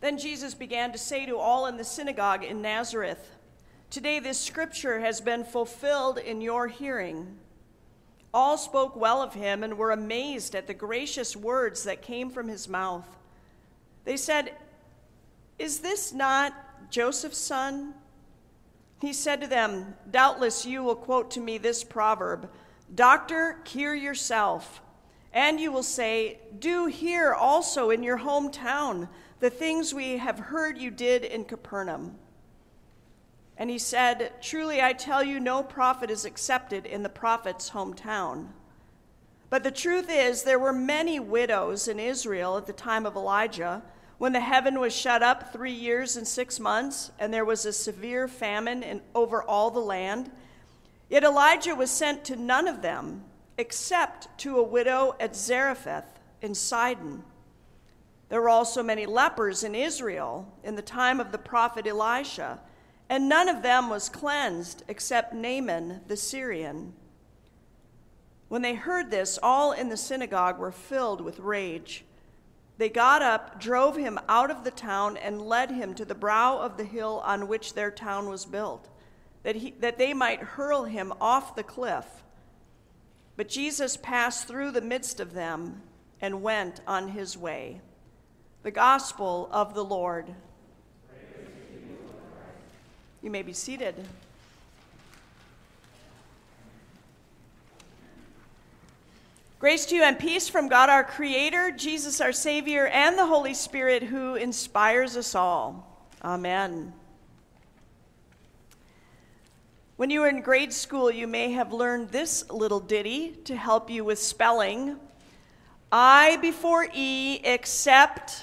Then Jesus began to say to all in the synagogue in Nazareth, Today this scripture has been fulfilled in your hearing. All spoke well of him and were amazed at the gracious words that came from his mouth. They said, Is this not Joseph's son? He said to them, Doubtless you will quote to me this proverb Doctor, cure yourself. And you will say, Do here also in your hometown the things we have heard you did in Capernaum. And he said, Truly I tell you, no prophet is accepted in the prophet's hometown. But the truth is, there were many widows in Israel at the time of Elijah, when the heaven was shut up three years and six months, and there was a severe famine in, over all the land. Yet Elijah was sent to none of them, except to a widow at Zarephath in Sidon. There were also many lepers in Israel in the time of the prophet Elisha, and none of them was cleansed except Naaman the Syrian. When they heard this, all in the synagogue were filled with rage. They got up, drove him out of the town, and led him to the brow of the hill on which their town was built, that, he, that they might hurl him off the cliff. But Jesus passed through the midst of them and went on his way. The Gospel of the Lord. You may be seated. Grace to you and peace from God our Creator, Jesus our Savior, and the Holy Spirit who inspires us all. Amen. When you were in grade school, you may have learned this little ditty to help you with spelling I before E except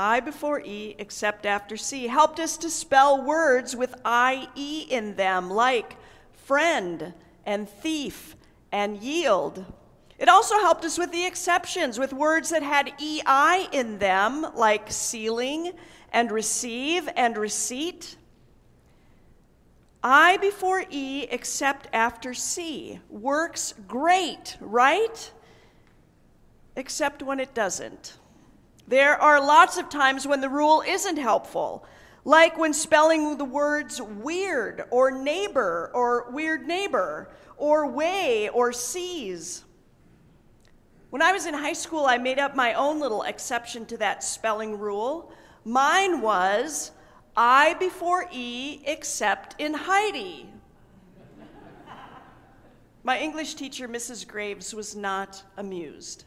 I before E except after C helped us to spell words with IE in them, like friend and thief and yield. It also helped us with the exceptions, with words that had EI in them, like ceiling and receive and receipt. I before E except after C works great, right? Except when it doesn't. There are lots of times when the rule isn't helpful, like when spelling the words weird or neighbor or weird neighbor or weigh or seize. When I was in high school, I made up my own little exception to that spelling rule. Mine was I before E except in Heidi. My English teacher, Mrs. Graves, was not amused.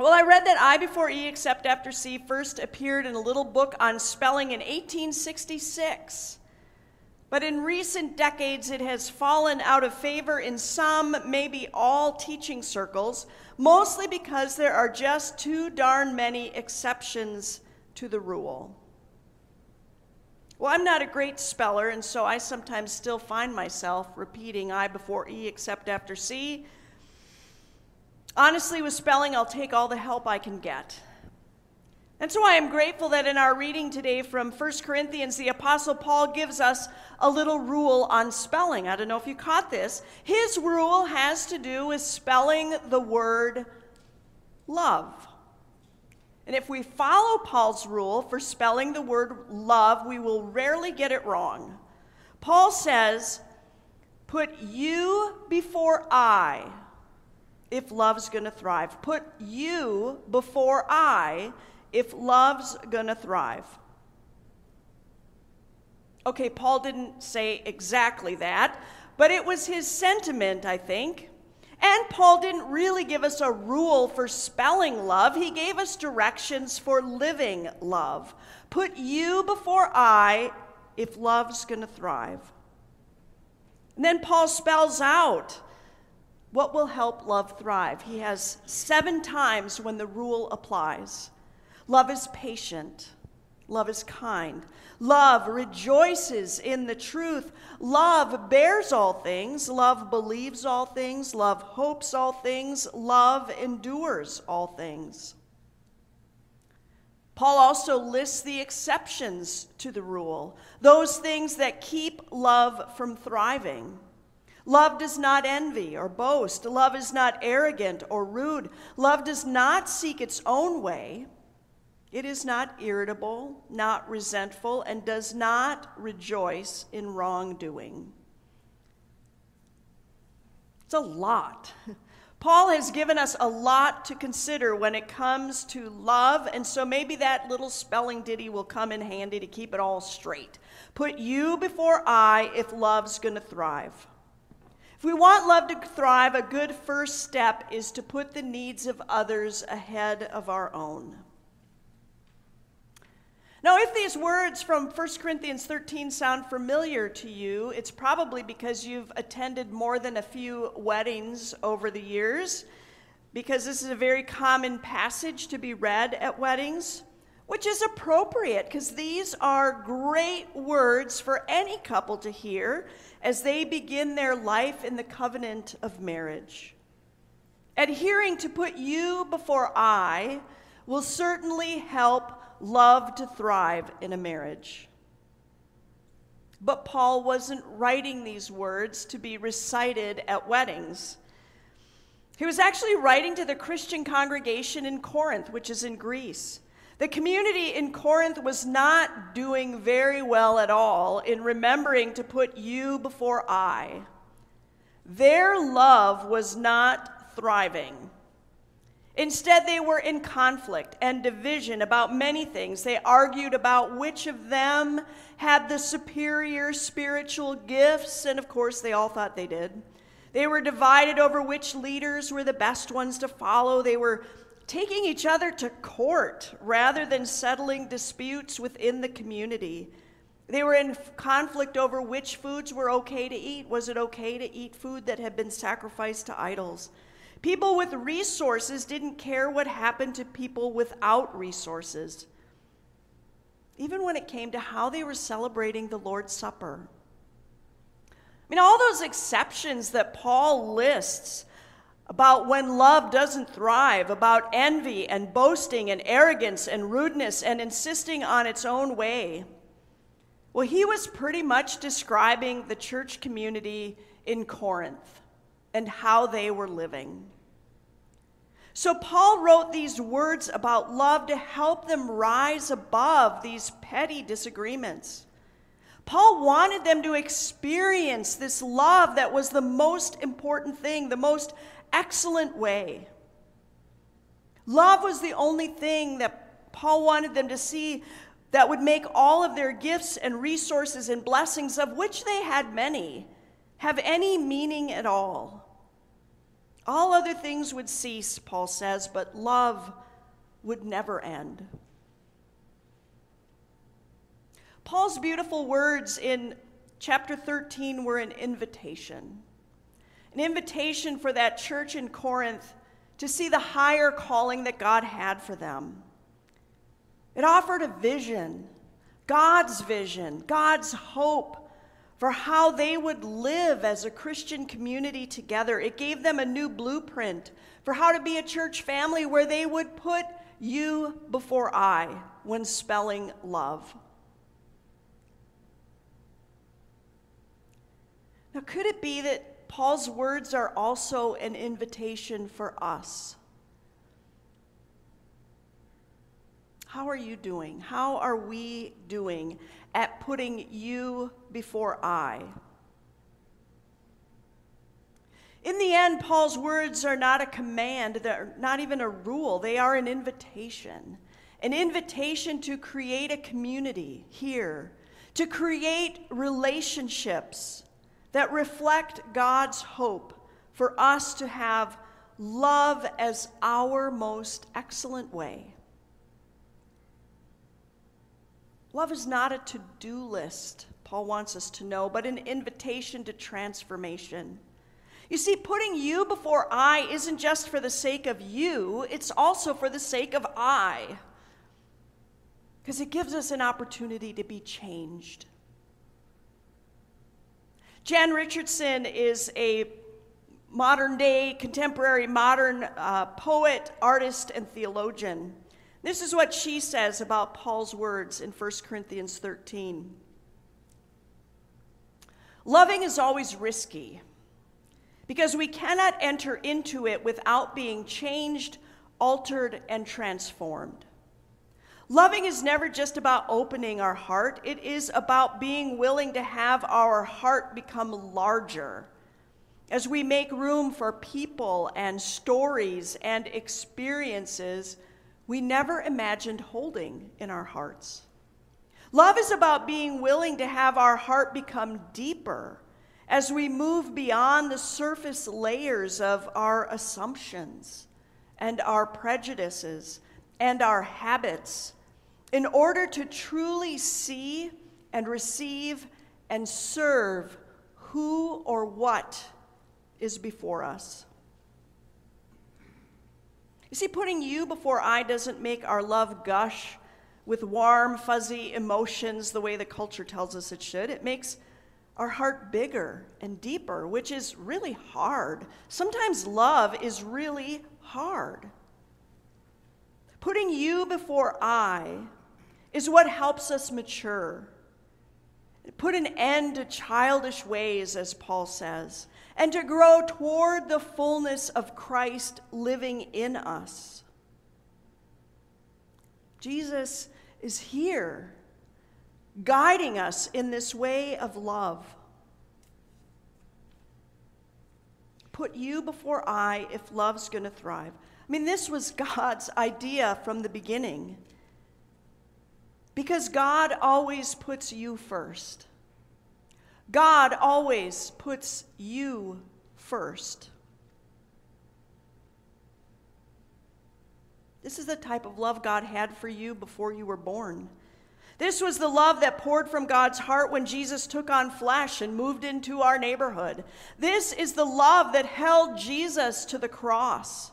Well, I read that I before E except after C first appeared in a little book on spelling in 1866. But in recent decades, it has fallen out of favor in some, maybe all teaching circles, mostly because there are just too darn many exceptions to the rule. Well, I'm not a great speller, and so I sometimes still find myself repeating I before E except after C Honestly, with spelling, I'll take all the help I can get. And so I am grateful that in our reading today from 1 Corinthians, the Apostle Paul gives us a little rule on spelling. I don't know if you caught this. His rule has to do with spelling the word love. And if we follow Paul's rule for spelling the word love, we will rarely get it wrong. Paul says, Put you before I if love's going to thrive. Put you before I if love's going to thrive. Okay, Paul didn't say exactly that, but it was his sentiment, I think. And Paul didn't really give us a rule for spelling love, he gave us directions for living love. Put you before I if love's going to thrive. And then Paul spells out what will help love thrive? He has seven times when the rule applies. Love is patient. Love is kind. Love rejoices in the truth. Love bears all things. Love believes all things. Love hopes all things. Love endures all things. Paul also lists the exceptions to the rule, those things that keep love from thriving. Love does not envy or boast. Love is not arrogant or rude. Love does not seek its own way. It is not irritable, not resentful, and does not rejoice in wrongdoing. It's a lot. Paul has given us a lot to consider when it comes to love, and so maybe that little spelling ditty will come in handy to keep it all straight. Put you before I if love's going to thrive. If we want love to thrive, a good first step is to put the needs of others ahead of our own. Now, if these words from 1 Corinthians 13 sound familiar to you, it's probably because you've attended more than a few weddings over the years, because this is a very common passage to be read at weddings, which is appropriate because these are great words for any couple to hear as they begin their life in the covenant of marriage. Adhering to put you before I will certainly help love to thrive in a marriage. But Paul wasn't writing these words to be recited at weddings. He was actually writing to the Christian congregation in Corinth, which is in Greece. The community in Corinth was not doing very well at all in remembering to put you before I. Their love was not thriving. Instead, they were in conflict and division about many things. They argued about which of them had the superior spiritual gifts, and of course, they all thought they did. They were divided over which leaders were the best ones to follow. They were taking each other to court rather than settling disputes within the community. They were in conflict over which foods were okay to eat. Was it okay to eat food that had been sacrificed to idols? People with resources didn't care what happened to people without resources, even when it came to how they were celebrating the Lord's Supper. I mean, all those exceptions that Paul lists about when love doesn't thrive, about envy and boasting and arrogance and rudeness and insisting on its own way. Well, he was pretty much describing the church community in Corinth and how they were living. So, Paul wrote these words about love to help them rise above these petty disagreements. Paul wanted them to experience this love that was the most important thing, the most excellent way. Love was the only thing that Paul wanted them to see that would make all of their gifts and resources and blessings, of which they had many, have any meaning at all. All other things would cease, Paul says, but love would never end. Paul's beautiful words in chapter 13 were an invitation. An invitation for that church in Corinth to see the higher calling that God had for them. It offered a vision, God's vision, God's hope for how they would live as a Christian community together. It gave them a new blueprint for how to be a church family where they would put you before I when spelling love. Now, could it be that Paul's words are also an invitation for us? How are you doing? How are we doing at putting you before I. In the end, Paul's words are not a command, they're not even a rule, they are an invitation. An invitation to create a community here, to create relationships that reflect God's hope for us to have love as our most excellent way. Love is not a to do list, Paul wants us to know, but an invitation to transformation. You see, putting you before I isn't just for the sake of you, it's also for the sake of I. Because it gives us an opportunity to be changed. Jan Richardson is a modern day, contemporary, modern uh, poet, artist, and theologian. This is what she says about Paul's words in 1 Corinthians 13. Loving is always risky because we cannot enter into it without being changed, altered, and transformed. Loving is never just about opening our heart, it is about being willing to have our heart become larger as we make room for people and stories and experiences we never imagined holding in our hearts. Love is about being willing to have our heart become deeper as we move beyond the surface layers of our assumptions and our prejudices and our habits in order to truly see and receive and serve who or what is before us. You see, putting you before I doesn't make our love gush with warm, fuzzy emotions the way the culture tells us it should. It makes our heart bigger and deeper, which is really hard. Sometimes love is really hard. Putting you before I is what helps us mature. Put an end to childish ways, as Paul says, and to grow toward the fullness of Christ living in us. Jesus is here, guiding us in this way of love. Put you before I if love's going to thrive. I mean, this was God's idea from the beginning. Because God always puts you first. God always puts you first. This is the type of love God had for you before you were born. This was the love that poured from God's heart when Jesus took on flesh and moved into our neighborhood. This is the love that held Jesus to the cross.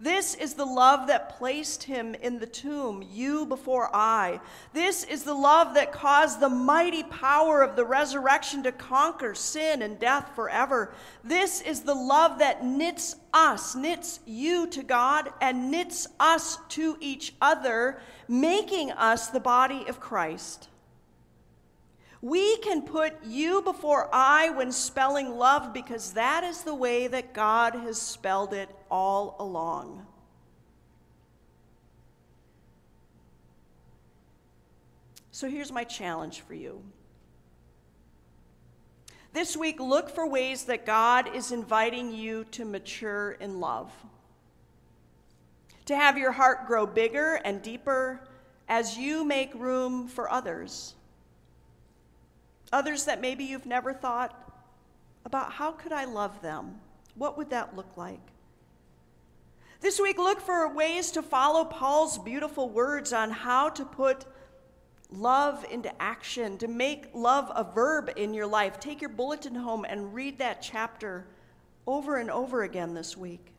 This is the love that placed him in the tomb, you before I. This is the love that caused the mighty power of the resurrection to conquer sin and death forever. This is the love that knits us, knits you to God, and knits us to each other, making us the body of Christ. We can put you before I when spelling love because that is the way that God has spelled it all along. So here's my challenge for you. This week, look for ways that God is inviting you to mature in love, to have your heart grow bigger and deeper as you make room for others Others that maybe you've never thought about how could I love them? What would that look like? This week, look for ways to follow Paul's beautiful words on how to put love into action, to make love a verb in your life. Take your bulletin home and read that chapter over and over again this week.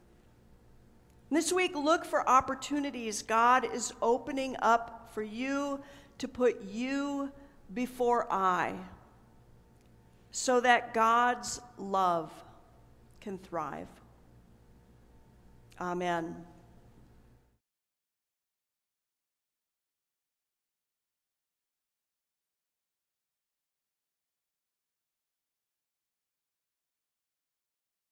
This week, look for opportunities God is opening up for you to put you before I so that God's love can thrive. Amen.